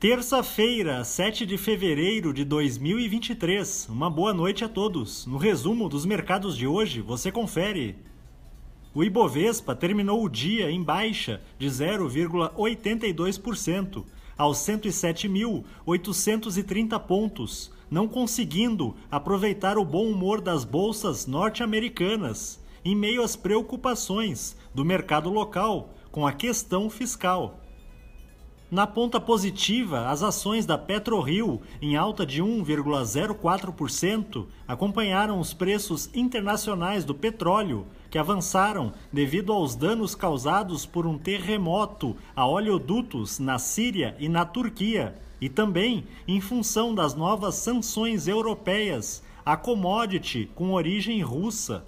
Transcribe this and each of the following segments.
Terça-feira, 7 de fevereiro de 2023. Uma boa noite a todos. No resumo dos mercados de hoje, você confere. O Ibovespa terminou o dia em baixa de 0,82% aos 107.830 pontos, não conseguindo aproveitar o bom humor das bolsas norte-americanas em meio às preocupações do mercado local com a questão fiscal. Na ponta positiva, as ações da PetroRio, em alta de 1,04%, acompanharam os preços internacionais do petróleo, que avançaram devido aos danos causados por um terremoto a oleodutos na Síria e na Turquia, e também em função das novas sanções europeias à commodity com origem russa.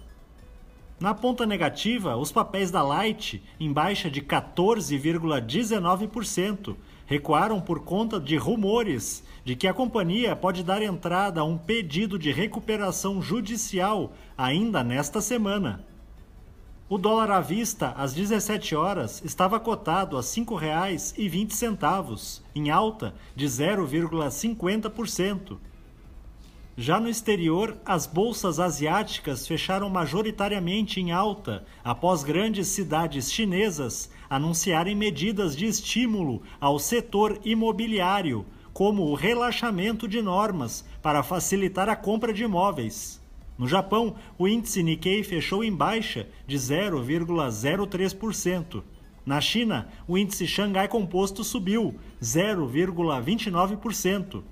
Na ponta negativa, os papéis da Light, em baixa de 14,19%, recuaram por conta de rumores de que a companhia pode dar entrada a um pedido de recuperação judicial ainda nesta semana. O dólar à vista, às 17 horas, estava cotado a R$ 5,20, em alta de 0,50%. Já no exterior, as bolsas asiáticas fecharam majoritariamente em alta após grandes cidades chinesas anunciarem medidas de estímulo ao setor imobiliário, como o relaxamento de normas para facilitar a compra de imóveis. No Japão, o índice Nikkei fechou em baixa de 0,03%. Na China, o índice Xangai Composto subiu 0,29%.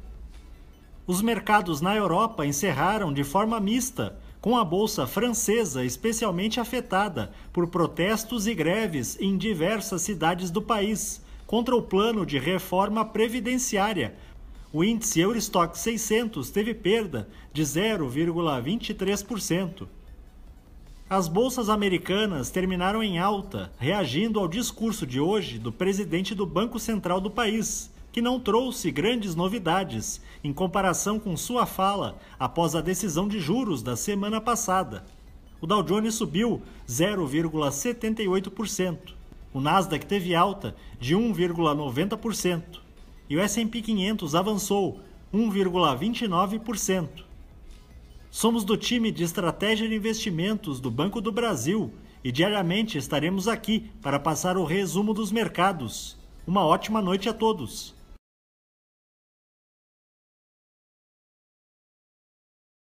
Os mercados na Europa encerraram de forma mista, com a bolsa francesa especialmente afetada por protestos e greves em diversas cidades do país contra o plano de reforma previdenciária. O índice Eurostock 600 teve perda de 0,23%. As bolsas americanas terminaram em alta, reagindo ao discurso de hoje do presidente do Banco Central do país, que não trouxe grandes novidades em comparação com sua fala após a decisão de juros da semana passada. O Dow Jones subiu 0,78%. O Nasdaq teve alta de 1,90% e o S&P 500 avançou 1,29%. Somos do time de estratégia de investimentos do Banco do Brasil e diariamente estaremos aqui para passar o resumo dos mercados. Uma ótima noite a todos.